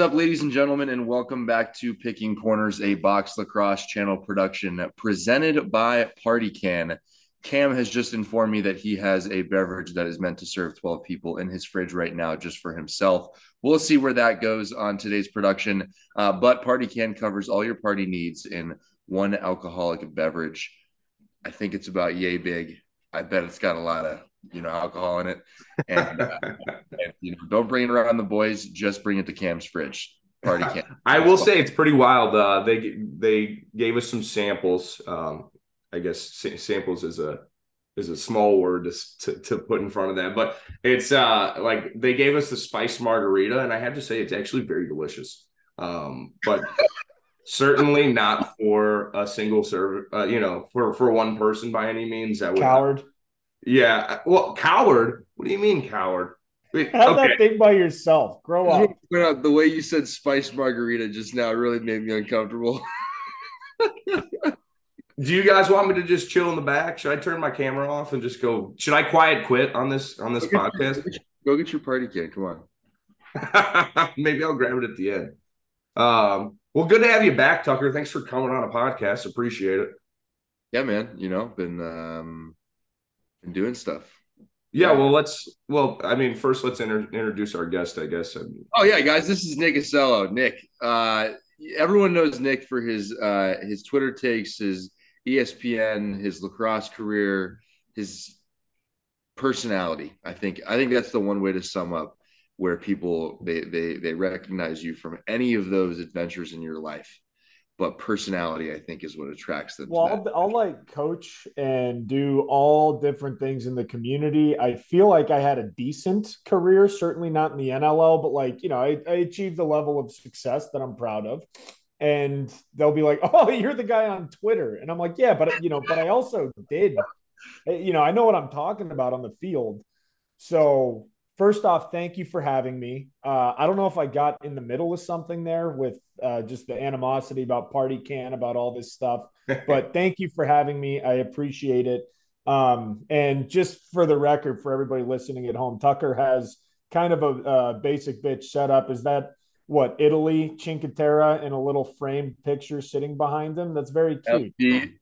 up, ladies and gentlemen, and welcome back to Picking Corners, a box lacrosse channel production presented by Party Can. Cam has just informed me that he has a beverage that is meant to serve 12 people in his fridge right now, just for himself. We'll see where that goes on today's production. Uh, but Party Can covers all your party needs in one alcoholic beverage. I think it's about yay big. I bet it's got a lot of you know alcohol in it, and, uh, and you know don't bring it around the boys. Just bring it to Cam's fridge. Party can. I will say it's pretty wild. Uh, they they gave us some samples. Um, I guess samples is a is a small word to, to, to put in front of that, but it's uh like they gave us the spice margarita, and I have to say it's actually very delicious. Um, but certainly not for a single serve. Uh, you know, for for one person by any means. That would coward. Yeah, well, coward. What do you mean, coward? Wait, Have okay. that thing by yourself. Grow up. The way you said spice margarita just now really made me uncomfortable. Do you guys want me to just chill in the back? Should I turn my camera off and just go? Should I quiet quit on this on this go podcast? Get your, go get your party can. Come on. Maybe I'll grab it at the end. Um, well, good to have you back, Tucker. Thanks for coming on a podcast. Appreciate it. Yeah, man. You know, been um, been doing stuff. Yeah, well, let's. Well, I mean, first let's inter- introduce our guest. I guess. Oh yeah, guys, this is Nick Ossello. Nick, uh, everyone knows Nick for his uh, his Twitter takes, his ESPN, his lacrosse career, his personality. I think I think that's the one way to sum up where people they they they recognize you from any of those adventures in your life. But personality, I think, is what attracts them. Well, I'll, I'll like coach and do all different things in the community. I feel like I had a decent career, certainly not in the NLL, but like you know, I, I achieved the level of success that I'm proud of and they'll be like, "Oh, you're the guy on Twitter," and I'm like, "Yeah, but you know, but I also did, you know, I know what I'm talking about on the field." So first off, thank you for having me. Uh, I don't know if I got in the middle of something there with uh, just the animosity about Party Can about all this stuff, but thank you for having me. I appreciate it. Um, and just for the record, for everybody listening at home, Tucker has kind of a, a basic bitch setup. Is that what Italy, Cinque Terre, and a little framed picture sitting behind him. That's very cute.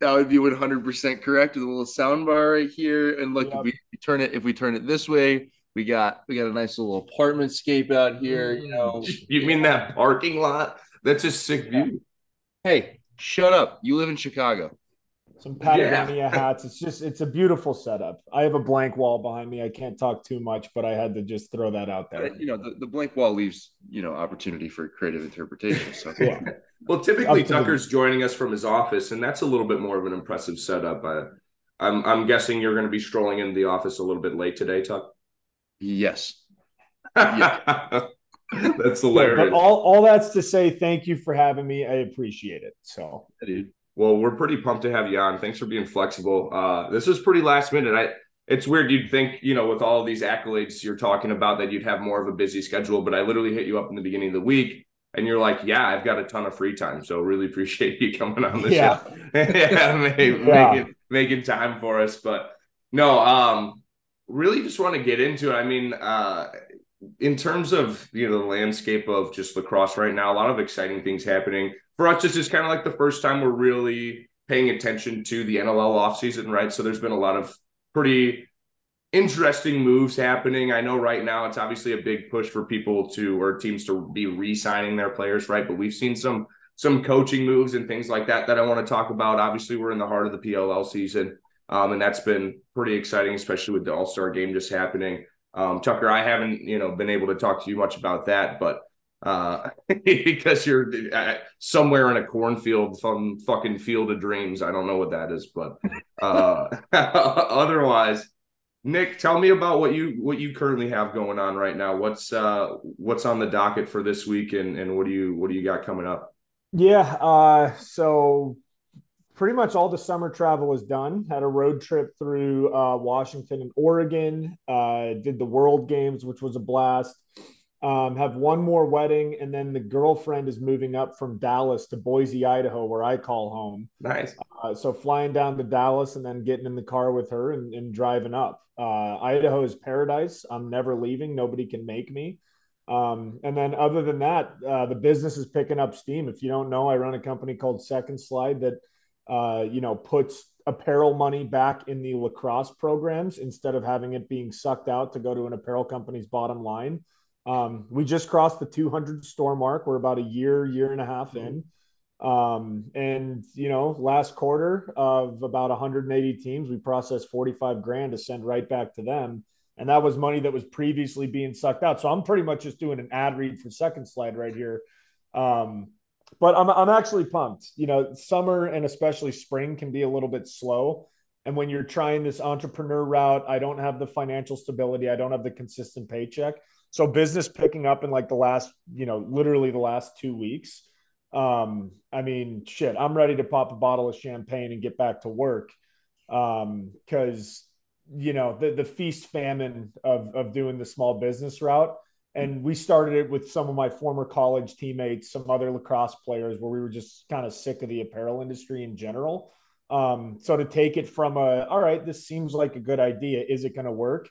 That would be, would be 100% correct with a little sound bar right here. And look, yep. if we turn it, if we turn it this way, we got we got a nice little apartment scape out here. You know, you mean that parking lot? That's a sick view. Hey, shut up! You live in Chicago some Patagonia yeah. hats. It's just it's a beautiful setup. I have a blank wall behind me. I can't talk too much, but I had to just throw that out there. You know, the, the blank wall leaves you know opportunity for creative interpretation. So yeah. well, typically Tucker's the... joining us from his office, and that's a little bit more of an impressive setup. Uh, I'm I'm guessing you're going to be strolling into the office a little bit late today, Tuck. Yes. Yeah. That's hilarious. But all, all that's to say, thank you for having me. I appreciate it. So, dude. Well, we're pretty pumped to have you on. Thanks for being flexible. Uh, this is pretty last minute. I it's weird you'd think, you know, with all these accolades you're talking about that you'd have more of a busy schedule, but I literally hit you up in the beginning of the week and you're like, yeah, I've got a ton of free time. So really appreciate you coming on the yeah. show. yeah, make, yeah. Making, making time for us. But no, um, really just want to get into it. I mean, uh, in terms of you know the landscape of just lacrosse right now, a lot of exciting things happening for us. This is kind of like the first time we're really paying attention to the NLL offseason, right? So there's been a lot of pretty interesting moves happening. I know right now it's obviously a big push for people to or teams to be re-signing their players, right? But we've seen some some coaching moves and things like that that I want to talk about. Obviously, we're in the heart of the PLL season, um, and that's been pretty exciting, especially with the All Star game just happening. Um, Tucker, I haven't, you know, been able to talk to you much about that, but uh, because you're uh, somewhere in a cornfield from fucking field of dreams. I don't know what that is, but uh, otherwise, Nick, tell me about what you what you currently have going on right now. What's uh what's on the docket for this week, and and what do you what do you got coming up? Yeah, uh, so pretty much all the summer travel was done. Had a road trip through uh, Washington and Oregon. Uh, did the World Games, which was a blast. Um, have one more wedding, and then the girlfriend is moving up from Dallas to Boise, Idaho, where I call home. Nice. Uh, so flying down to Dallas and then getting in the car with her and, and driving up. Uh, Idaho is paradise. I'm never leaving. Nobody can make me. Um, and then other than that, uh, the business is picking up steam. If you don't know, I run a company called Second Slide that, uh, you know, puts apparel money back in the lacrosse programs instead of having it being sucked out to go to an apparel company's bottom line. Um, we just crossed the 200 store mark. We're about a year, year and a half in. Um, and you know, last quarter of about 180 teams, we processed 45 grand to send right back to them. And that was money that was previously being sucked out. So I'm pretty much just doing an ad read for second slide right here. Um, but I'm, I'm actually pumped. You know, summer and especially spring can be a little bit slow. And when you're trying this entrepreneur route, I don't have the financial stability. I don't have the consistent paycheck. So business picking up in like the last, you know, literally the last two weeks. Um, I mean, shit, I'm ready to pop a bottle of champagne and get back to work. Um, cause you know, the, the feast famine of, of doing the small business route and we started it with some of my former college teammates, some other lacrosse players, where we were just kind of sick of the apparel industry in general. Um, so to take it from a, all right, this seems like a good idea. Is it going to work?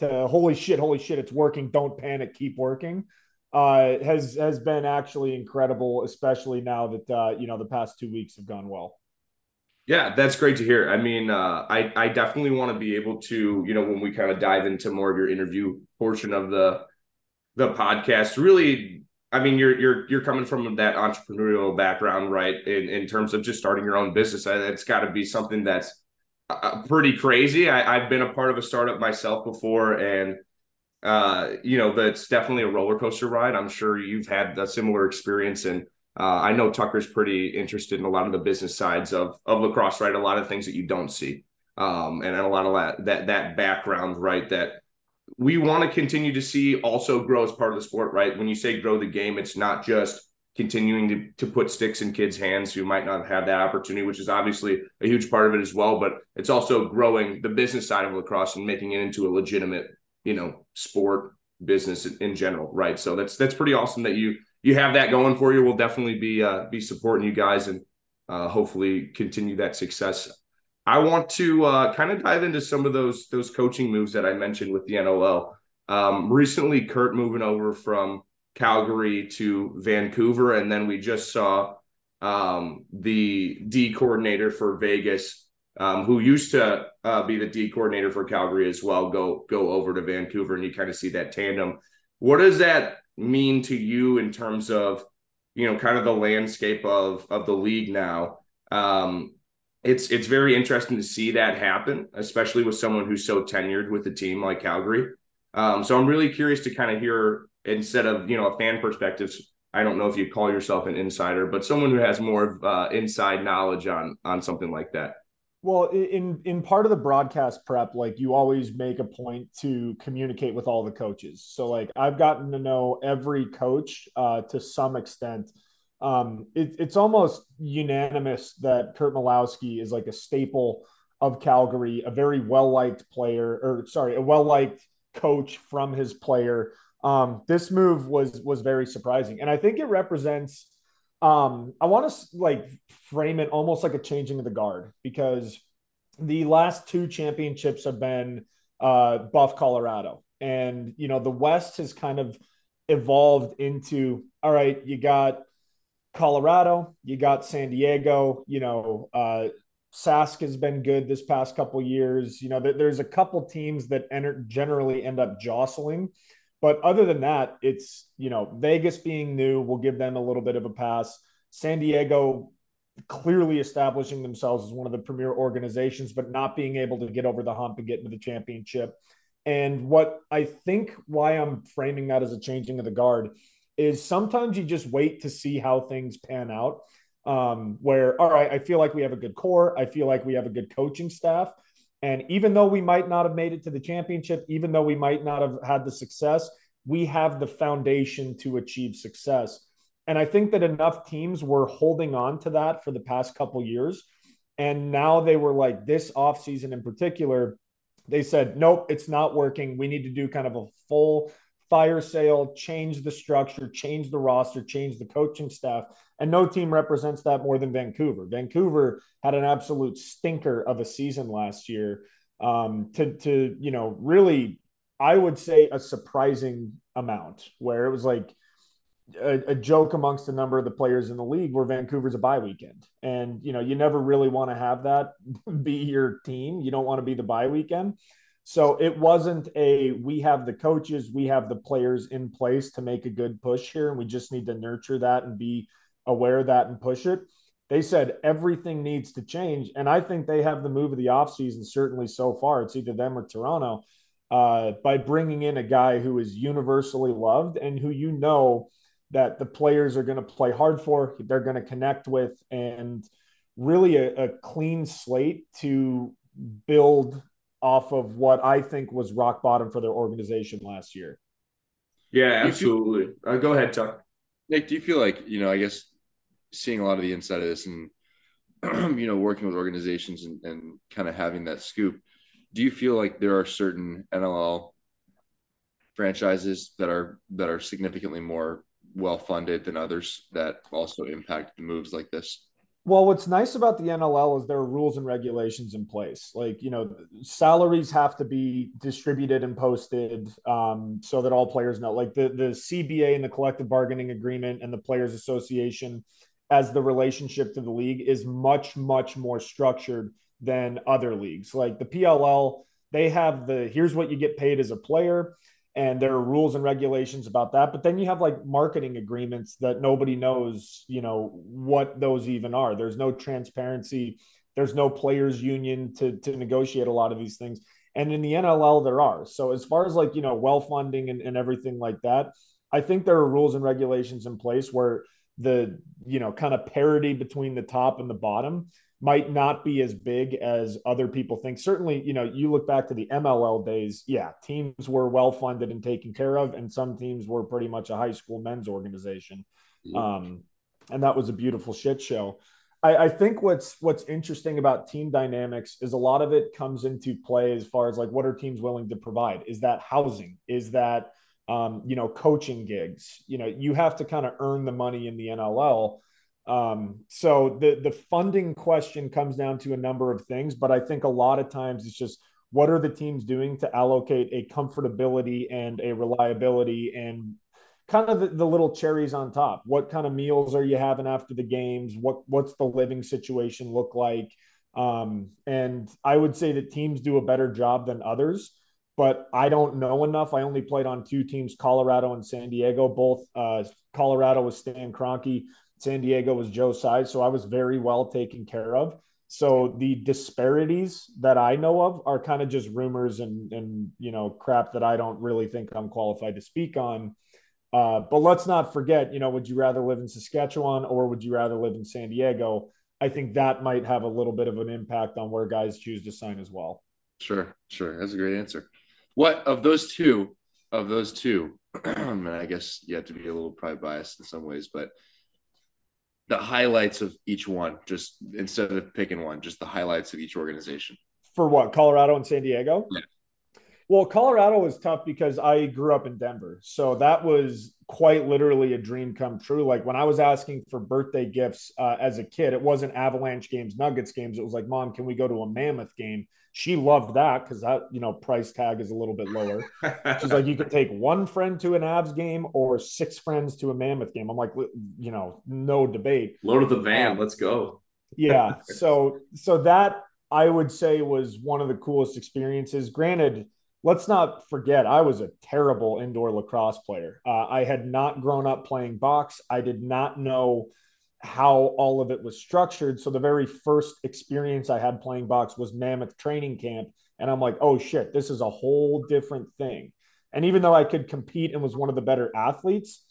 To holy shit, holy shit, it's working. Don't panic, keep working. Uh, has has been actually incredible, especially now that uh, you know the past two weeks have gone well. Yeah, that's great to hear. I mean, uh, I I definitely want to be able to, you know, when we kind of dive into more of your interview portion of the the podcast really I mean, you're you're you're coming from that entrepreneurial background, right? In in terms of just starting your own business, it's got to be something that's uh, pretty crazy. I, have been a part of a startup myself before, and uh, you know, that's definitely a roller coaster ride. I'm sure you've had a similar experience, and uh, I know Tucker's pretty interested in a lot of the business sides of of lacrosse, right? A lot of things that you don't see, um, and a lot of that that that background, right? That we want to continue to see also grow as part of the sport, right? When you say grow the game, it's not just continuing to, to put sticks in kids' hands who might not have that opportunity, which is obviously a huge part of it as well. But it's also growing the business side of lacrosse and making it into a legitimate, you know, sport business in, in general, right? So that's that's pretty awesome that you you have that going for you. We'll definitely be uh, be supporting you guys and uh, hopefully continue that success I want to uh, kind of dive into some of those those coaching moves that I mentioned with the NLL. Um, recently, Curt moving over from Calgary to Vancouver, and then we just saw um, the D coordinator for Vegas, um, who used to uh, be the D coordinator for Calgary as well, go go over to Vancouver, and you kind of see that tandem. What does that mean to you in terms of you know kind of the landscape of of the league now? Um, it's it's very interesting to see that happen, especially with someone who's so tenured with the team like Calgary. Um, so I'm really curious to kind of hear instead of you know a fan perspective. I don't know if you call yourself an insider, but someone who has more uh, inside knowledge on on something like that. Well, in in part of the broadcast prep, like you always make a point to communicate with all the coaches. So like I've gotten to know every coach uh, to some extent um, it, it's almost unanimous that Curt Malawsky is like a staple of Calgary, a very well liked player, or sorry, a well liked coach from his player. Um, this move was was very surprising, and I think it represents. Um, I want to like frame it almost like a changing of the guard because the last two championships have been uh, Buff Colorado, and you know the West has kind of evolved into all right. You got Colorado, you got San Diego, you know, uh, Sask has been good this past couple years. You know, there's a couple teams that enter, generally end up jostling. But other than that, it's, you know, Vegas being new will give them a little bit of a pass. San Diego clearly establishing themselves as one of the premier organizations, but not being able to get over the hump and get into the championship. And what I think why I'm framing that as a changing of the guard is sometimes you just wait to see how things pan out. Um, where, all right, I feel like we have a good core. I feel like we have a good coaching staff. And even though we might not have made it to the championship, even though we might not have had the success, we have the foundation to achieve success. And I think that enough teams were holding on to that for the past couple years. And now they were like, this offseason in particular, they said, nope, it's not working. We need to do kind of a full fire sale, change the structure, change the roster, change the coaching staff. And no team represents that more than Vancouver. Vancouver had an absolute stinker of a season last year um, to, to, you know, really I would say a surprising amount where it was like a, a, joke amongst a number of the players in the league where Vancouver's a bye weekend. And, you know, you never really want to have that be your team. You don't want to be the bye weekend. So it wasn't a we have the coaches, we have the players in place to make a good push here, and we just need to nurture that and be aware of that and push it. They said everything needs to change. And I think they have the move of the offseason, certainly so far. It's either them or Toronto, uh, by bringing in a guy who is universally loved and who you know that the players are going to play hard for, they're going to connect with, and really a, a clean slate to build off of what I think was rock bottom for their organization last year. Yeah, absolutely. Uh, go ahead, Chuck. Nick, do you feel like, you know, I guess seeing a lot of the inside of this and, you know, working with organizations and, and kind of having that scoop, do you feel like there are certain NLL franchises that are that are significantly more well funded than others that also impact moves like this? Well, what's nice about the NLL is there are rules and regulations in place. Like, you know, salaries have to be distributed and posted um, so that all players know. Like the, the CBA and the collective bargaining agreement and the Players Association, as the relationship to the league, is much, much more structured than other leagues. Like the PLL, they have the here's what you get paid as a player and there are rules and regulations about that but then you have like marketing agreements that nobody knows you know what those even are. There's no transparency. There's no players union to to negotiate a lot of these things. And in the nll there are. So as far as like you know well funding and, and everything like that i think there are rules and regulations in place where the you know kind of parity between the top and the bottom might not be as big as other people think. Certainly, you know, you look back to the MLL days, yeah, teams were well funded and taken care of, and some teams were pretty much a high school men's organization. Um, and that was a beautiful shit show. I, I think what's what's interesting about team dynamics is a lot of it comes into play as far as like what are teams willing to provide? Is that housing? Is that um, you know, coaching gigs? You know, you have to kind of earn the money in the NLL um, so the the funding question comes down to a number of things, but I think a lot of times it's just what are the teams doing to allocate a comfortability and a reliability and kind of the, the, little cherries on top. What kind of meals are you having after the games? What what's the living situation look like? Um, and I would say that teams do a better job than others, but I don't know enough. I only played on two teams, Colorado and San Diego. Both uh, Colorado was Stan Kroenke, San Diego was Joe Tsai, so I was very well taken care of. So the disparities that I know of are kind of just rumors and and you know crap that I don't really think I'm qualified to speak on. Uh, but let's not forget, you know, would you rather live in Saskatchewan or would you rather live in San Diego? I think that might have a little bit of an impact on where guys choose to sign as well. Sure, sure. That's a great answer. What of those two? Of those two, and I guess you have to be a little probably biased in some ways, but the highlights of each one, just instead of picking one, just the highlights of each organization. For what? Colorado and San Diego? Yeah. Well, Colorado was tough because I grew up in Denver. So that was quite literally a dream come true. Like when I was asking for birthday gifts uh, as a kid, it wasn't Avalanche games, Nuggets games. It was like, Mom, can we go to a Mammoth game? She loved that because that, you know, price tag is a little bit lower. She's like, you could take one friend to an Avs game or six friends to a Mammoth game. I'm like, you know, no debate. Load of the van. Um, let's go. yeah. So, so that I would say was one of the coolest experiences. Granted, let's not forget I was a terrible indoor lacrosse player. Uh, I had not grown up playing box. I did not know how all of it was structured. So the very first experience I had playing box was Mammoth training camp. And I'm like, oh shit, this is a whole different thing. And even though I could compete and was one of the better athletes,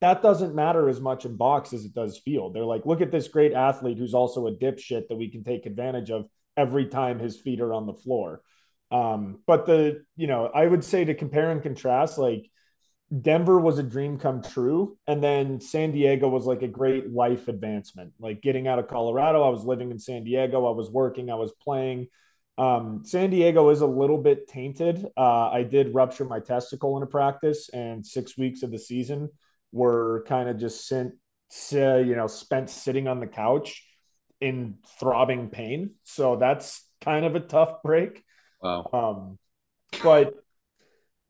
that doesn't matter as much in box as it does field. They're like, look at this great athlete who's also a dipshit that we can take advantage of every time his feet are on the floor. Um, but the, you know, I would say to compare and contrast, like Denver was a dream come true. And then San Diego was like a great life advancement. Like getting out of Colorado, I was living in San Diego, I was working, I was playing. Um, San Diego is a little bit tainted. Uh, I did rupture my testicle in a practice, and six weeks of the season were kind of just sent, uh, you know, spent sitting on the couch in throbbing pain. So that's kind of a tough break. Wow. Um, but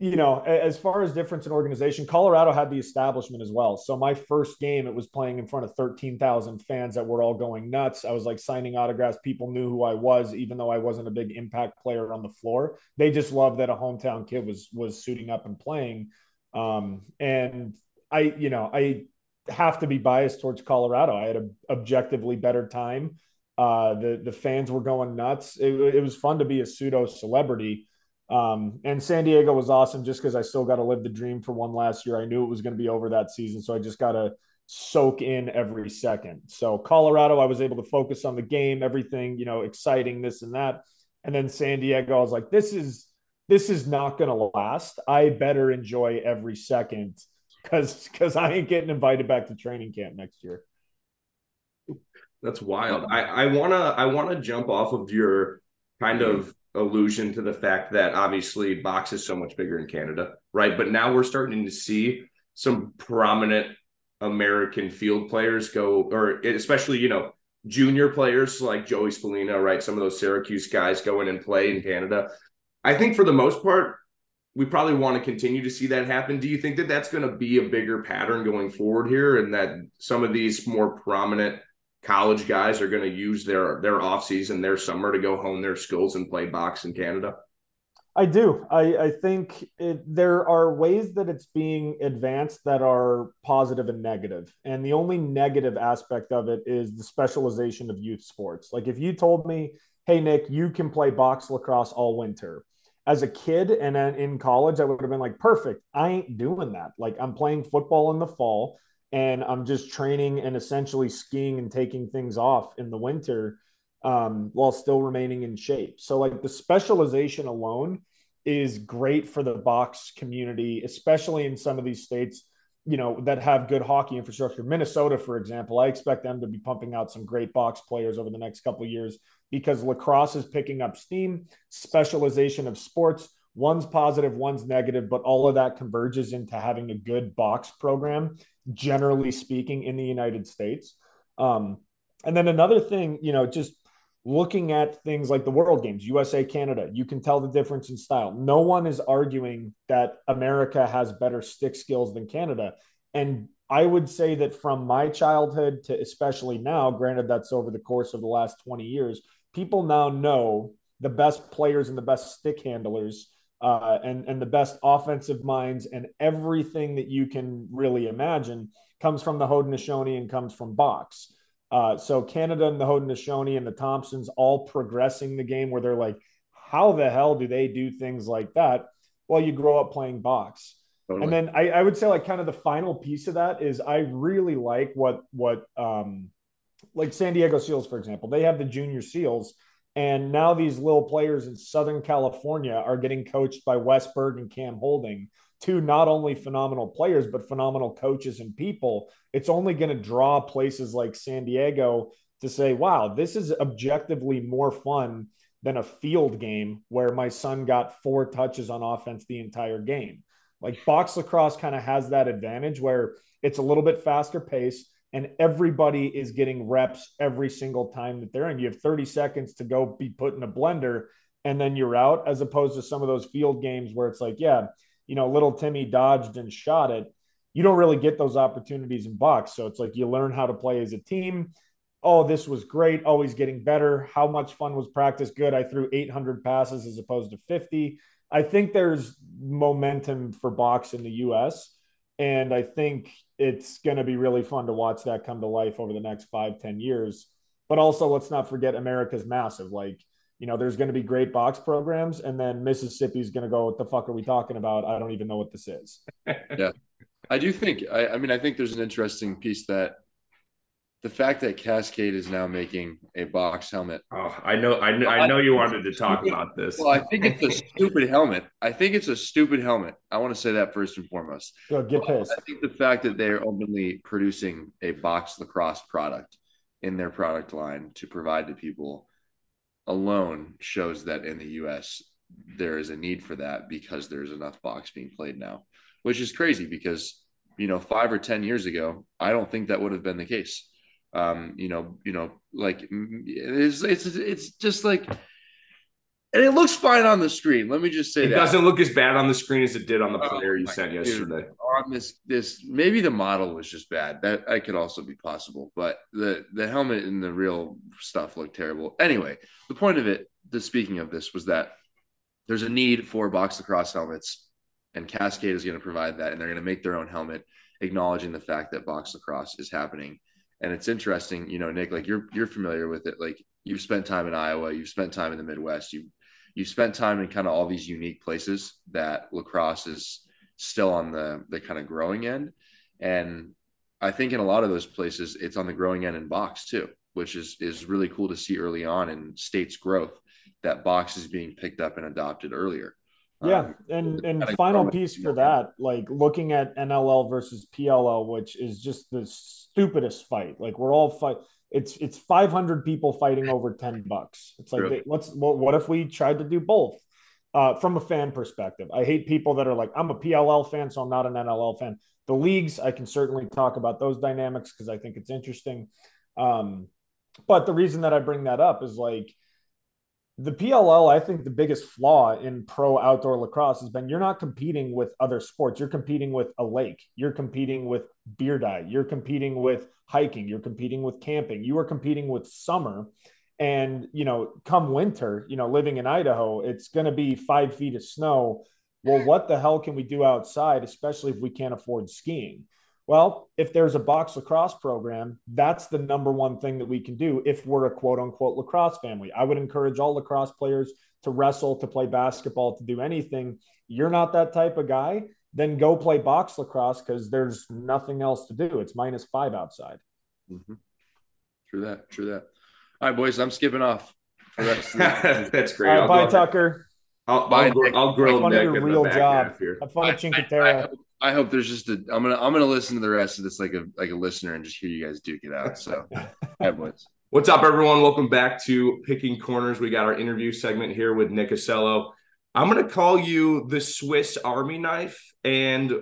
you know, as far as difference in organization, Colorado had the establishment as well. So my first game, it was playing in front of 13,000 fans that were all going nuts. I was like signing autographs. People knew who I was, even though I wasn't a big impact player on the floor. They just loved that a hometown kid was was suiting up and playing. Um, and I, you know, I have to be biased towards Colorado. I had an objectively better time. Uh, the the fans were going nuts. It, it was fun to be a pseudo celebrity um, and San Diego was awesome just because I still got to live the dream for one last year. I knew it was going to be over that season. So I just got to soak in every second. So Colorado, I was able to focus on the game, everything, you know, exciting, this and that. And then San Diego, I was like, this is this is not going to last. I better enjoy every second because because I ain't getting invited back to training camp next year. That's wild. I, I wanna I wanna jump off of your kind of allusion to the fact that obviously box is so much bigger in Canada, right? But now we're starting to see some prominent American field players go, or especially, you know, junior players like Joey Spallina, right? Some of those Syracuse guys go in and play in Canada. I think for the most part, we probably want to continue to see that happen. Do you think that that's going to be a bigger pattern going forward here and that some of these more prominent college guys are going to use their their offseason, their summer to go hone their skills and play box in Canada? I do. I, I think it, there are ways that it's being advanced that are positive and negative. And the only negative aspect of it is the specialization of youth sports. Like if you told me, hey, Nick, you can play box lacrosse all winter. As a kid and in college, I would have been like, perfect. I ain't doing that. Like I'm playing football in the fall and I'm just training and essentially skiing and taking things off in the winter um, while still remaining in shape. So, like the specialization alone is great for the box community, especially in some of these states, you know, that have good hockey infrastructure. Minnesota, for example, I expect them to be pumping out some great box players over the next couple years because lacrosse is picking up steam, specialization of sports one's positive, one's negative, but all of that converges into having a good box program, generally speaking, in the United States. Um, and then another thing, you know, just looking at things like the World Games, USA, Canada, you can tell the difference in style. No one is arguing that America has better stick skills than Canada. And I would say that from my childhood to especially now, granted, that's over the course of the last 20 years, people now know the best players and the best stick handlers uh, and and the best offensive minds and everything that you can really imagine comes from the Haudenosaunee and comes from box. Uh, so Canada and the Haudenosaunee and the Thompsons all progressing the game where they're like, how the hell do they do things like that? Well, you grow up playing box. Totally. And then I, I, would say like kind of the final piece of that is I really like what what um like San Diego Seals, for example, they have the junior seals and now these little players in Southern California are getting coached by Wes Berg and Cam Holding, two not only phenomenal players, but phenomenal coaches and people. It's only going to draw places like San Diego to say, wow, this is objectively more fun than a field game where my son got four touches on offense the entire game. Like box lacrosse kind of has that advantage where it's a little bit faster pace and everybody is getting reps every single time that they're in. You have 30 seconds to go be put in a blender and then you're out, as opposed to some of those field games where it's like, yeah, you know, little Timmy dodged and shot it. You don't really get those opportunities in box. So it's like you learn how to play as a team. Oh, this was great. Always getting better. How much fun was practice? Good. I threw 800 passes as opposed to 50. I think there's momentum for box in the US. And I think it's going to be really fun to watch that come to life over the next five, ten years. But also, let's not forget America's massive. Like, you know, there's going to be great box programs, and then Mississippi's going to go, "What the fuck are we talking about? I don't even know what this is." yeah, I do think. I, I mean, I think there's an interesting piece that the fact that Cascade is now making a box helmet. Oh, I know, I know, I know you wanted to talk about this. Well, I think it's a stupid helmet. I think it's a stupid helmet. I want to say that first and foremost. Go get pissed. I think the fact that they're openly producing a box lacrosse product in their product line to provide to people alone shows that in the U.S. there is a need for that because there's enough box being played now, which is crazy because you know five or ten years ago I don't think that would have been the case um, you know, you know, like it's it's it's just like and it looks fine on the screen. Let me just say it that. doesn't look as bad on the screen as it did on the Oh, player you sent dude. yesterday. on this this maybe the model was just bad. That I could also be possible, but the the helmet and the real stuff looked terrible. Anyway, the point of it, the speaking of this, was that there's a need for box lacrosse helmets, and Cascade is going to provide that, and they're going to make their own helmet, acknowledging the fact that box lacrosse is happening. And it's interesting, you know, Nick, like you're you're familiar with it. Like you've spent time in Iowa, you've spent time in the Midwest, you you've spent time in kind of all these unique places that lacrosse is still on the the kind of growing end. And I think in a lot of those places, it's on the growing end in box too, which is is really cool to see early on in states growth that box is being picked up and adopted earlier. Yeah, Um, and and final piece for that, like looking at NLL versus PLL, which is just the stupidest fight. Like we're all fight. It's it's 500 people fighting over 10 bucks. It's like they- let's. Well, what if we tried to do both? Uh, from a fan perspective, I hate people that are like, I'm a PLL fan, so I'm not an NLL fan. The leagues, I can certainly talk about those dynamics because I think it's interesting. Um, but the reason that I bring that up is like the PLL, I think the biggest flaw in pro outdoor lacrosse has been you're not competing with other sports. You're competing with a lake. You're competing with beer dive. You're competing with hiking. You're competing with camping. You are competing with summer. And, you know, come winter, you know, living in Idaho, it's going to be five feet of snow. Well, what the hell can we do outside, especially if we can't afford skiing? Well, if there's a box lacrosse program, that's the number one thing that we can do if we're a quote unquote lacrosse family. I would encourage all lacrosse players to wrestle, to play basketball, to do anything. You're not that type of guy, then go play box lacrosse because there's nothing else to do. It's minus five outside. Mhm. True that. True that. All right, boys, I'm skipping off. For the rest of the- That's great. All right, I'll, bye, Tucker. I'll, I'll. I'll grill Have fun at Nick your in the real back job. half here. Have fun at I- I- I Cinque Terre. hope- I hope there's just a. I'm gonna I'm gonna listen to the rest of this like a like a listener and just hear you guys duke it out. So, all right, boys. What's up, everyone? Welcome back to Picking Corners. We got our interview segment here with Nick Ossello. I'm going to call you the Swiss Army knife. And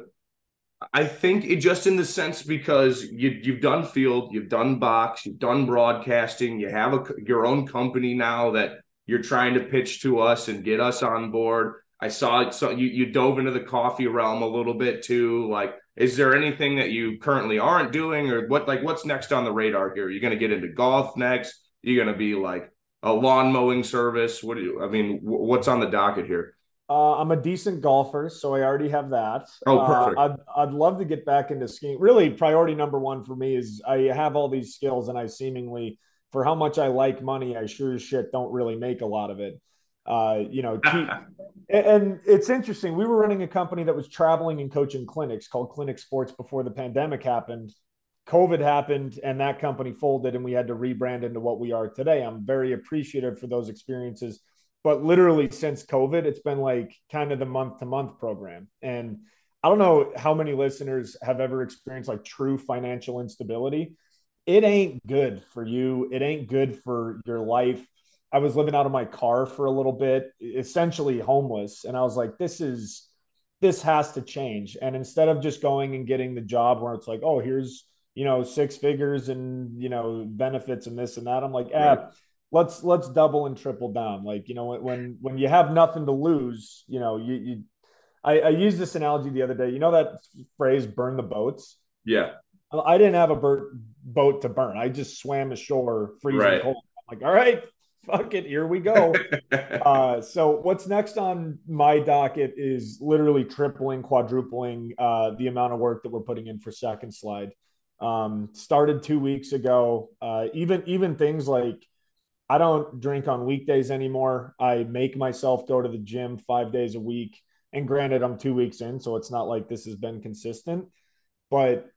I think it just in the sense because you, you've done field, you've done box, you've done broadcasting, you have a, your own company now that you're trying to pitch to us and get us on board. I saw. So you, you dove into the coffee realm a little bit too. Like, is there anything that you currently aren't doing or what, like, what's next on the radar here? You're you going to get into golf next? You're going to be like a lawn mowing service? What do you, I mean, wh- what's on the docket here? Uh, I'm a decent golfer, so I already have that. Oh, Uh, perfect. I'd, I'd love to get back into skiing. Really, priority number one for me is I have all these skills, and I seemingly, for how much I like money, I sure as shit don't really make a lot of it. Uh, you know, and it's interesting. We were running a company that was traveling and coaching clinics called Clinic Sports before the pandemic happened. COVID happened and that company folded, and we had to rebrand into what we are today. I'm very appreciative for those experiences. But literally, since COVID, it's been like kind of the month to month program. And I don't know how many listeners have ever experienced like true financial instability. It ain't good for you, it ain't good for your life. I was living out of my car for a little bit, essentially homeless. And I was like, this is, this has to change. And instead of just going and getting the job where it's like, oh, here's, you know, six figures and, you know, benefits and this and that, I'm like, ah, Right. let's, let's double and triple down. Like, you know, when, when you have nothing to lose, you know, you, you, I, I used this analogy the other day. You know that phrase, burn the boats? Yeah. I didn't have a boat to burn. I just swam ashore freezing Right. cold. I'm like, all right, fuck it, here we go. uh, so what's next on my docket is literally tripling, quadrupling uh, the amount of work that we're putting in for Second Slide. Um, started two weeks ago. Uh, even even things like I don't drink on weekdays anymore. I make myself go to the gym five days a week. And granted, I'm two weeks in, so it's not like this has been consistent, but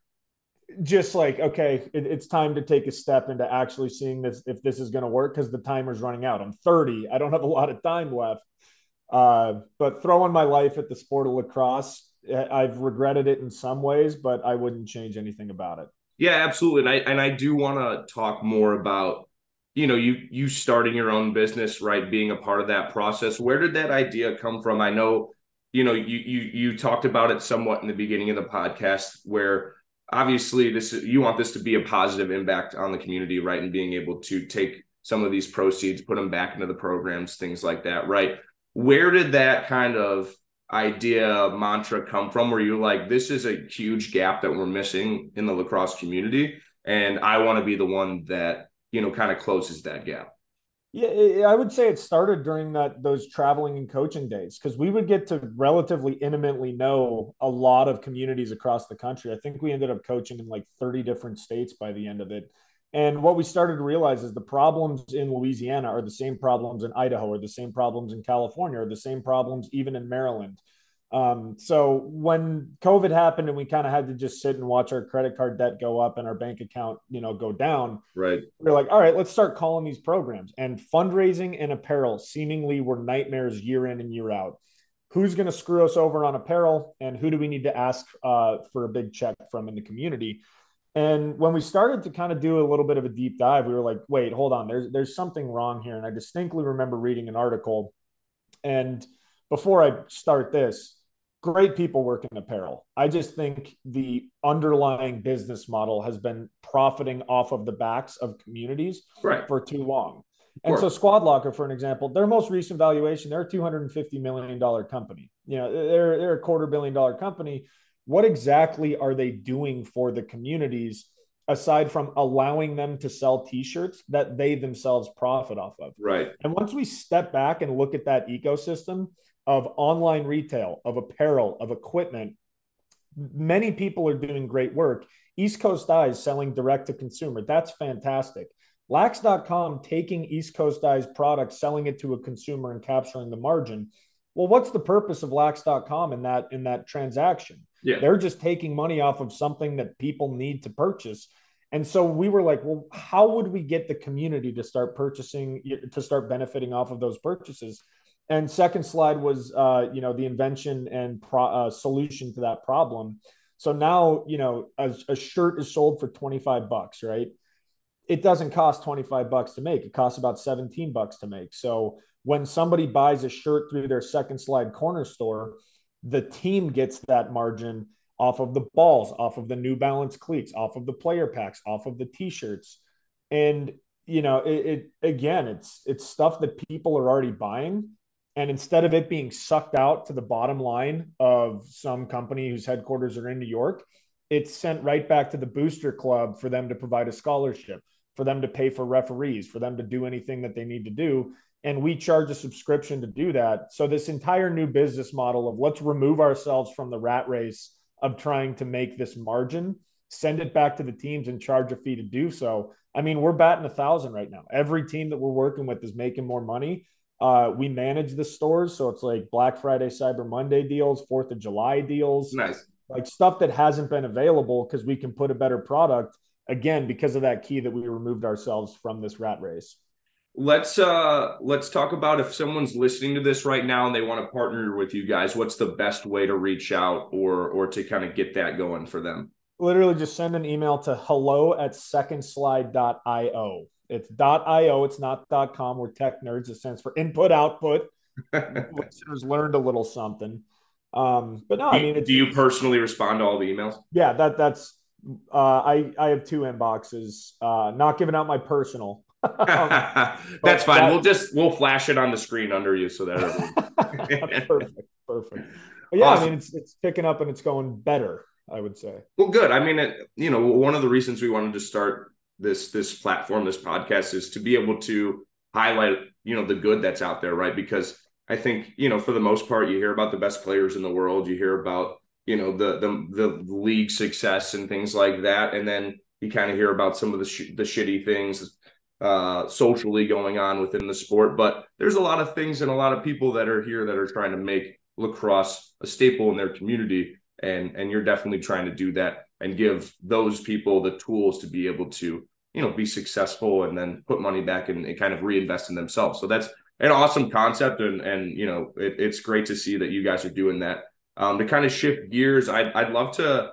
just like okay it, it's time to take a step into actually seeing this if this is going to work because the timer's running out i'm 30 i don't have a lot of time left uh, but throwing my life at the sport of lacrosse i've regretted it in some ways but i wouldn't change anything about it Yeah, absolutely. And I and I do want to talk more about, you know, you you starting your own business, right? Being a part of that process. Where did that idea come from? I know, you know, you you you talked about it somewhat in the beginning of the podcast where obviously this you want this to be a positive impact on the community, right? And being able to take some of these proceeds, put them back into the programs, things like that, right? Where did that kind of idea mantra come from where you're like this is a huge gap that we're missing in the lacrosse community and i want to be the one that you know kind of closes that gap yeah i would say it started during that those traveling and coaching days because we would get to relatively intimately know a lot of communities across the country i think we ended up coaching in like 30 different states by the end of it and what we started to realize is the problems in Louisiana are the same problems in Idaho, or the same problems in California, or the same problems even in Maryland. Um, so when COVID happened and we kind of had to just sit and watch our credit card debt go up and our bank account, you know, go down. Right. We are like, all right, let's start calling these programs. And fundraising and apparel seemingly were nightmares year in and year out. Who's going to screw us over on apparel, and who do we need to ask uh, for a big check from in the community? And when we started to kind of do a little bit of a deep dive, we were like, wait, hold on, there's there's something wrong here. And I distinctly remember reading an article. And before I start this, great people work in apparel. I just think the underlying business model has been profiting off of the backs of communities right. for too long. And so Squad Locker, for an example, their most recent valuation, they're a $250 million company. You know, they're, they're a quarter billion dollar company what exactly are they doing for the communities aside from allowing them to sell t-shirts that they themselves profit off of right and once we step back and look at that ecosystem of online retail of apparel of equipment many people are doing great work East Coast Dyes selling direct to consumer that's fantastic lax.com taking East Coast Dyes products selling it to a consumer and capturing the margin well what's the purpose of lax.com in that in that transaction yeah. They're just taking money off of something that people need to purchase. And so we were like, well, how would we get the community to start purchasing, to start benefiting off of those purchases? And second slide was, uh, you know, the invention and pro- uh, solution to that problem. So now, you know, a, a shirt is sold for 25 bucks, right? It doesn't cost 25 bucks to make. It costs about 17 bucks to make. So when somebody buys a shirt through their second slide corner store, the team gets that margin off of the balls, off of the New Balance cleats, off of the player packs, off of the t-shirts. And you know, it, it again, it's it's stuff that people are already buying. And instead of it being sucked out to the bottom line of some company whose headquarters are in New York, it's sent right back to the booster club for them to provide a scholarship, for them to pay for referees, for them to do anything that they need to do and we charge a subscription to do that. So this entire new business model of let's remove ourselves from the rat race of trying to make this margin, send it back to the teams and charge a fee to do so. I mean, we're batting a thousand right now. Every team that we're working with is making more money. Uh, we manage the stores, so it's like Black Friday, Cyber Monday deals, Fourth of July deals, nice, like stuff that hasn't been available because we can put a better product again because of that key that we removed ourselves from this rat race. Let's uh let's talk about if someone's listening to this right now and they want to partner with you guys what's the best way to reach out or or to kind of get that going for them? Literally just send an email to hello at secondslide.io it's .io it's not .com we're tech nerds it stands for input output listeners learned a little something um but no i mean do you personally respond to all the emails yeah that that's uh i i have two inboxes uh not giving out my personal That's fine. That, we'll just we'll flash it on the screen under you so that perfect, perfect. But yeah, awesome. I mean it's it's picking up and it's going better. I would say. Well, good. I mean, it, you know, one of the reasons we wanted to start this this platform, this podcast, is to be able to highlight you know the good that's out there, right? Because I think you know for the most part, you hear about the best players in the world, you hear about you know the the the league success and things like that, and then you kind of hear about some of the sh- the shitty things uh, socially going on within the sport. But there's a lot of things and a lot of people that are here that are trying to make lacrosse a staple in their community. And, and you're definitely trying to do that and give those people the tools to be able to, you know, be successful and then put money back and, and kind of reinvest in themselves. So that's an awesome concept. And, and you know, it, it's great to see that you guys are doing that. Um, to kind of shift gears, I'd, I'd love to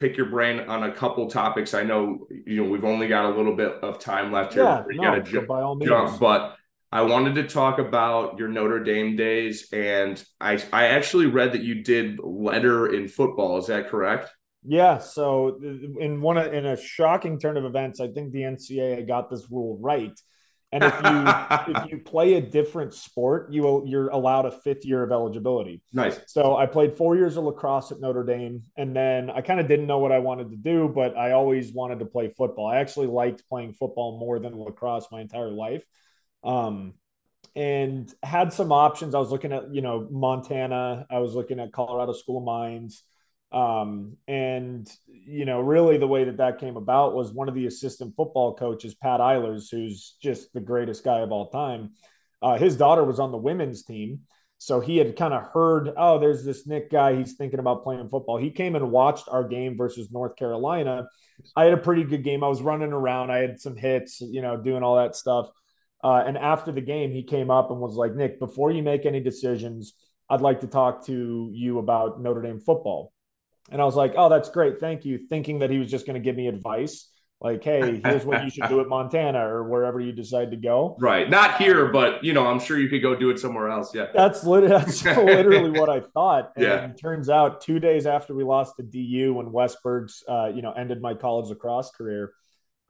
pick your brain on a couple topics. I know you know we've only got a little bit of time left here. Yeah, no, ju- by all means. Jump, but I wanted to talk about your Notre Dame days, and I I actually read that you did letter in football. Is that correct? Yeah. So in one in a shocking turn of events, I think the NCAA got this rule right. And if you if you play a different sport, you will you're allowed a fifth year of eligibility. Nice. So I played four years of lacrosse at Notre Dame, and then I kind of didn't know what I wanted to do, but I always wanted to play football. I actually liked playing football more than lacrosse my entire life. Um, and had some options. I was looking at, you know, Montana. I was looking at Colorado School of Mines. Um, and you know, really the way that that came about was one of the assistant football coaches, Pat Eilers, who's just the greatest guy of all time. Uh, his daughter was on the women's team. So he had kind of heard, oh, there's this Nick guy. He's thinking about playing football. He came and watched our game versus North Carolina. I had a pretty good game. I was running around. I had some hits, you know, doing all that stuff. Uh, and after the game, he came up and was like, Nick, before you make any decisions, I'd like to talk to you about Notre Dame football. And I was like, oh, that's great. Thank you. Thinking that he was just going to give me advice. Like, hey, here's what you should do at Montana or wherever you decide to go. Right. Not here, but you know, I'm sure you could go do it somewhere else. Yeah. That's literally that's literally what I thought. And yeah. turns out two days after we lost to DU when Wes Berg's uh, you know, ended my college lacrosse career,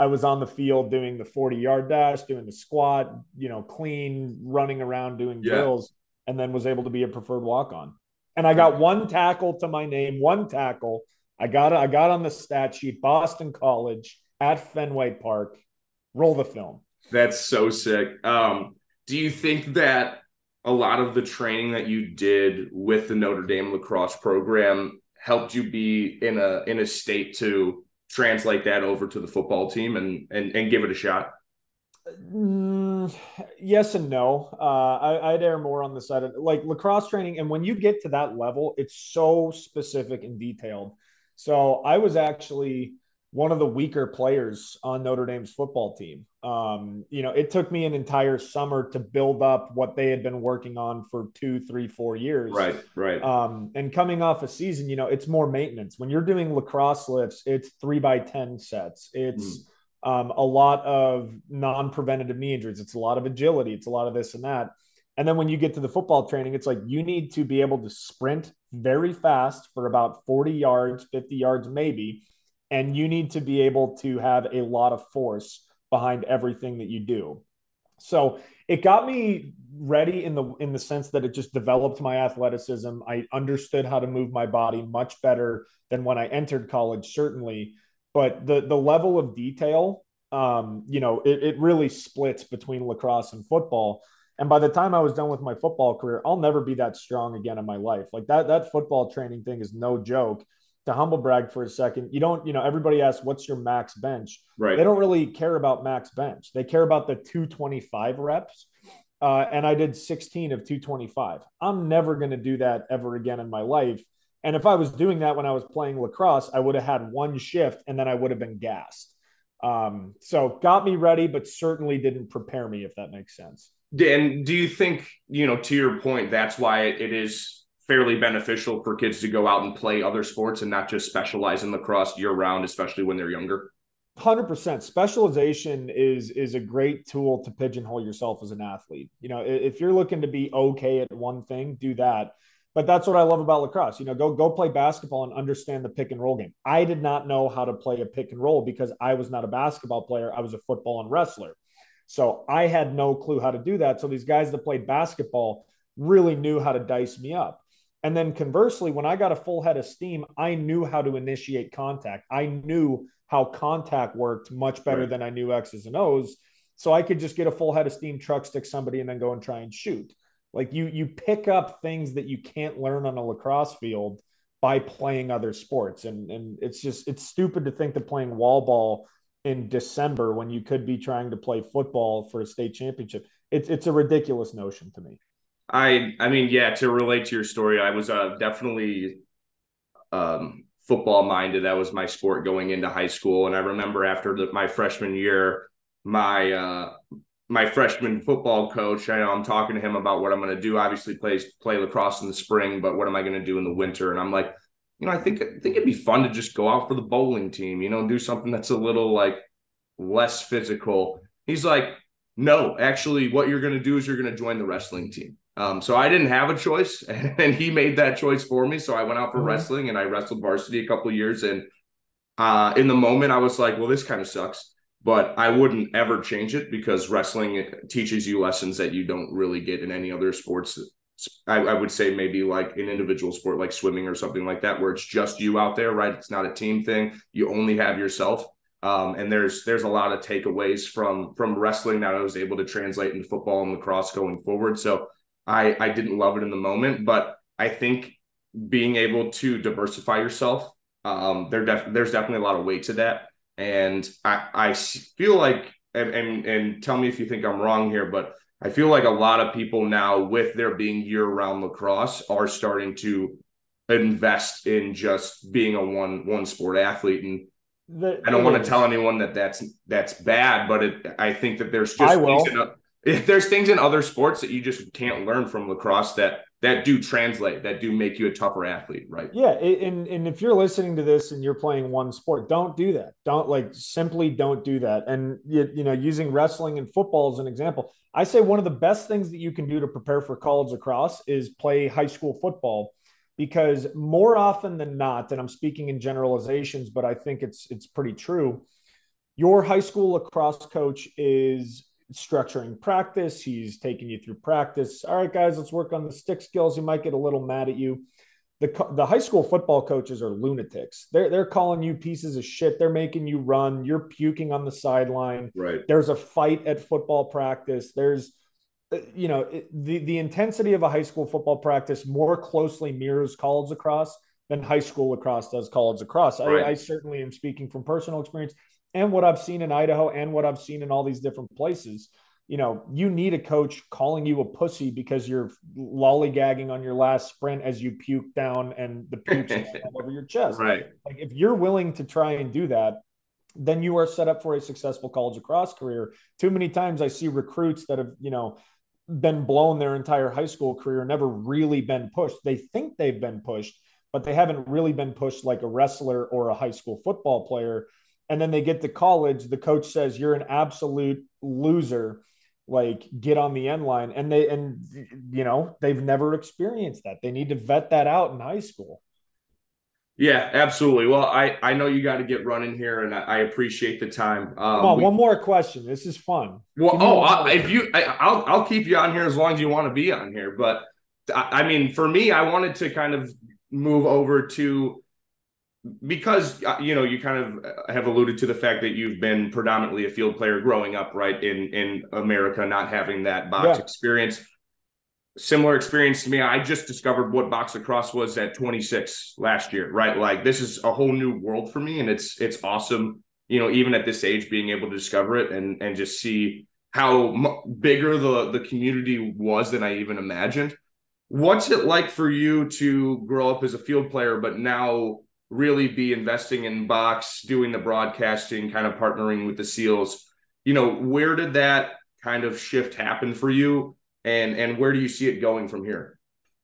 I was on the field doing the 40 yard dash, doing the squat, you know, clean, running around doing Yeah. drills, and then was able to be a preferred walk on. And I got one tackle to my name, one tackle. I got I got on the stat sheet, Boston College at Fenway Park. Roll the film. That's so sick. Um, do you think that a lot of the training that you did with the Notre Dame lacrosse program helped you be in a in a state to translate that over to the football team and and, and give it a shot? Mm, yes and no. Uh, I, I'd err more on the side of like lacrosse training. And when you get to that level, it's so specific and detailed. So I was actually one of the weaker players on Notre Dame's football team. Um, you know, it took me an entire summer to build up what they had been working on for two, three, four years. Right, right. Um, and coming off a season, you know, it's more maintenance. When you're doing lacrosse lifts, it's three by 10 sets. It's um, a lot of non preventative knee injuries. It's a lot of agility. It's a lot of this and that. And then when you get to the football training, it's like you need to be able to sprint very fast for about 40 yards, 50 yards, maybe. And you need to be able to have a lot of force behind everything that you do. So it got me ready in the in the sense that it just developed my athleticism. I understood how to move my body much better than when I entered college, certainly. But the the level of detail, um, you know, it, it really splits between lacrosse and football. And by the time I was done with my football career, I'll never be that strong again in my life. Like that that football training thing is no joke. To humble brag for a second, you don't, you know, everybody asks, what's your max bench? Right. They don't really care about max bench. They care about the 225 reps. Uh, and I did 16 of 225. I'm never going to do that ever again in my life. And if I was doing that when I was playing lacrosse, I would have had one shift and then I would have been gassed. Um, so got me ready, but certainly didn't prepare me, if that makes sense. And do you think, you know, to your point, that's why it is fairly beneficial for kids to go out and play other sports and not just specialize in lacrosse year round, especially when they're younger? Hundred percent. Specialization is is a great tool to pigeonhole yourself as an athlete. You know, if you're looking to be okay at one thing, do that. But that's what I love about lacrosse. You know, go go play basketball and understand the pick and roll game. I did not know how to play a pick and roll because I was not a basketball player. I was a football and wrestler. So I had no clue how to do that. So these guys that played basketball really knew how to dice me up. And then conversely, when I got a full head of steam, I knew how to initiate contact. I knew how contact worked much better Right. than I knew X's and O's. So I could just get a full head of steam, truck stick somebody, and then go and try and shoot. Like you, you pick up things that you can't learn on a lacrosse field by playing other sports. And and it's just it's stupid to think that playing wall ball in December when you could be trying to play football for a state championship. It's it's a ridiculous notion to me. I I mean, yeah, to relate to your story, I was uh, definitely um, football minded. That was my sport going into high school, and I remember after the, my freshman year, my uh, my freshman football coach. I know I'm talking to him about what I'm going to do. Obviously, play play lacrosse in the spring, but what am I going to do in the winter? And I'm like, you know, I think I think it'd be fun to just go out for the bowling team. You know, do something that's a little like less physical. He's like, no, actually, what you're going to do is you're going to join the wrestling team. Um, so I didn't have a choice, and he made that choice for me. So I went out for Mhm. wrestling, and I wrestled varsity a couple of years. And uh, in the moment, I was like, "Well, this kind of sucks." But I wouldn't ever change it because wrestling teaches you lessons that you don't really get in any other sports. I, I, would say maybe like an individual sport like swimming or something like that, where it's just you out there, right? It's not a team thing. You only have yourself. Um, and there's there's a lot of takeaways from from wrestling that I was able to translate into football and lacrosse going forward. So I I didn't love it in the moment, but I think being able to diversify yourself, um, there def- there's definitely a lot of weight to that. And I, I feel like, and, and, and tell me if you think I'm wrong here, but I feel like a lot of people now, with there being year round lacrosse, are starting to invest in just being a one one sport athlete. And the, I don't want to tell anyone that that's that's bad, but it, I think that there's just there's things in other sports that you just can't learn from lacrosse that that do translate that do make you a tougher athlete right? Yeah and and if you're listening to this and you're playing one sport don't do that. Don't like simply don't do that. And you, you know using wrestling and football as an example i say one of the best things that you can do to prepare for college lacrosse is play high school football because more often than not and i'm speaking in generalizations but i think it's it's pretty true your high school lacrosse coach is structuring practice. He's taking you through practice. All right, guys, let's work on the stick skills. He might get a little mad at you. The, the high school football coaches are lunatics. They're, they're calling you pieces of shit. They're making you run. You're puking on the sideline. Right. There's a fight at football practice. There's, uh, you know, the, the intensity of a high school football practice more closely mirrors college lacrosse than high school lacrosse does college lacrosse. Right. I, I certainly am speaking from personal experience and what I've seen in Idaho and what I've seen in all these different places. You know, you need a coach calling you a pussy because you're lollygagging on your last sprint as you puke down and the puke over your chest. Right. Like if you're willing to try and do that, then you are set up for a successful college lacrosse career. Too many times I see recruits that have, you know, been blown their entire high school career, never really been pushed. They think they've been pushed, but they haven't really been pushed like a wrestler or a high school football player and then they get to college the coach says you're an absolute loser. Like get on the end line. And they and you know they've never experienced that. They need to vet that out in high school. Yeah absolutely. Well i i know you got to get running here and i, I appreciate the time. Um, Come on, we, one more question. This is fun. Well oh I, if you I, will I'll keep you on here as long as you want to be on here but I, I mean for me i wanted to kind of move over to because uh, you know you kind of uh, have alluded to the fact that you've been predominantly a field player growing up right in in america not having that box yeah. experience. Similar experience to me i just discovered what box lacrosse was at 26 last year right? Like this is a whole new world for me and it's it's awesome you know even at this age being able to discover it and and just see how m- bigger the the community was than i even imagined. What's it like for you to grow up as a field player but now really be investing in box, doing the broadcasting, kind of partnering with the SEALs. You know, where did that kind of shift happen for you, and and where do you see it going from here?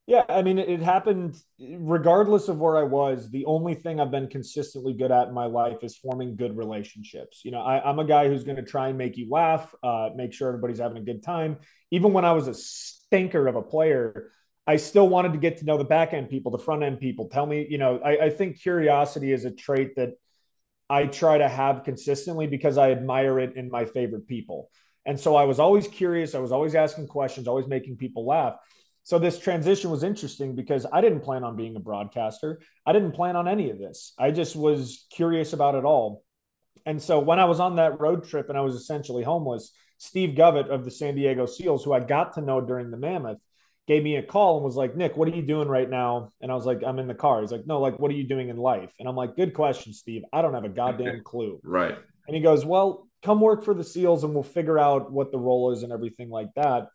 Yeah, I mean, it happened regardless of where I was. The only thing I've been consistently good at in my life is forming good relationships. You know, I, am a guy who's going to try and make you laugh, uh, make sure everybody's having a good time. Even when I was a stinker of a player, I still wanted to get to know the back end people, the front end people. Tell me, you know, I, I, think curiosity is a trait that I try to have consistently because I admire it in my favorite people. And so I was always curious. I was always asking questions, always making people laugh. So this transition was interesting because I didn't plan on being a broadcaster. I didn't plan on any of this. I just was curious about it all. And so when I was on that road trip and I was essentially homeless, Steve Govett of the San Diego Seals, who I got to know during the Mammoth, gave me a call and was like, Nick, what are you doing right now? And I was like, I'm in the car. He's like, No, like, what are you doing in life? And I'm like, Good question, Steve. I don't have a goddamn clue. right. And he goes, Well, come work for the SEALs and we'll figure out what the role is and everything like that.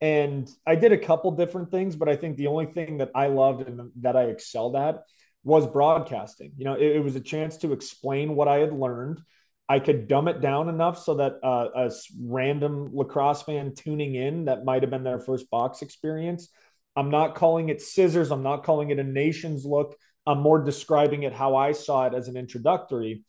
And I did a couple different things, but I think the only thing that I loved and that I excelled at was broadcasting. You know, it, it was a chance to explain what I had learned I could dumb it down enough so that uh, a random lacrosse fan tuning in that might have been their first box experience. I'm not calling it scissors. I'm not calling it a nation's look. I'm more describing it how I saw it as an introductory.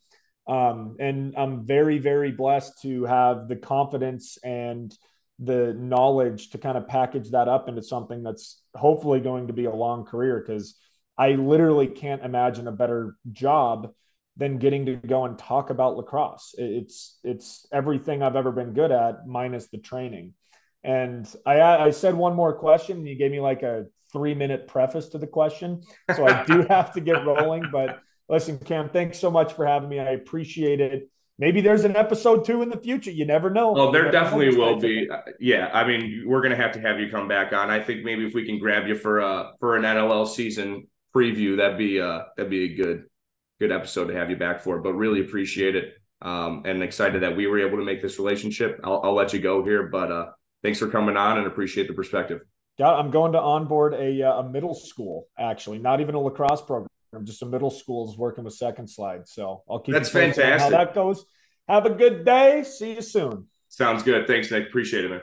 Um, and I'm very, very blessed to have the confidence and the knowledge to kind of package that up into something that's hopefully going to be a long career because I literally can't imagine a better job than getting to go and talk about lacrosse. It's it's everything I've ever been good at minus the training. And I I said one more question and you gave me like a 3 minute preface to the question. So I do have to get rolling, but listen Cam, thanks so much for having me. I appreciate it. Maybe there's an episode 2 in the future. You never know. Well, there definitely will be. Yeah, I mean, we're going to have to have you come back on. I think maybe if we can grab you for a for an NLL season preview, that'd be uh that'd be a good good episode to have you back for. But really appreciate it. Um, and excited that we were able to make this relationship. I'll, I'll let you go here, but uh, thanks for coming on and appreciate the perspective. Yeah, I'm going to onboard a, uh, a middle school, actually, not even a lacrosse program, just a middle school is working with second slide. So I'll keep that's fantastic. How that goes. Have a good day. See you soon. Sounds good. Thanks, Nick. Appreciate it, man.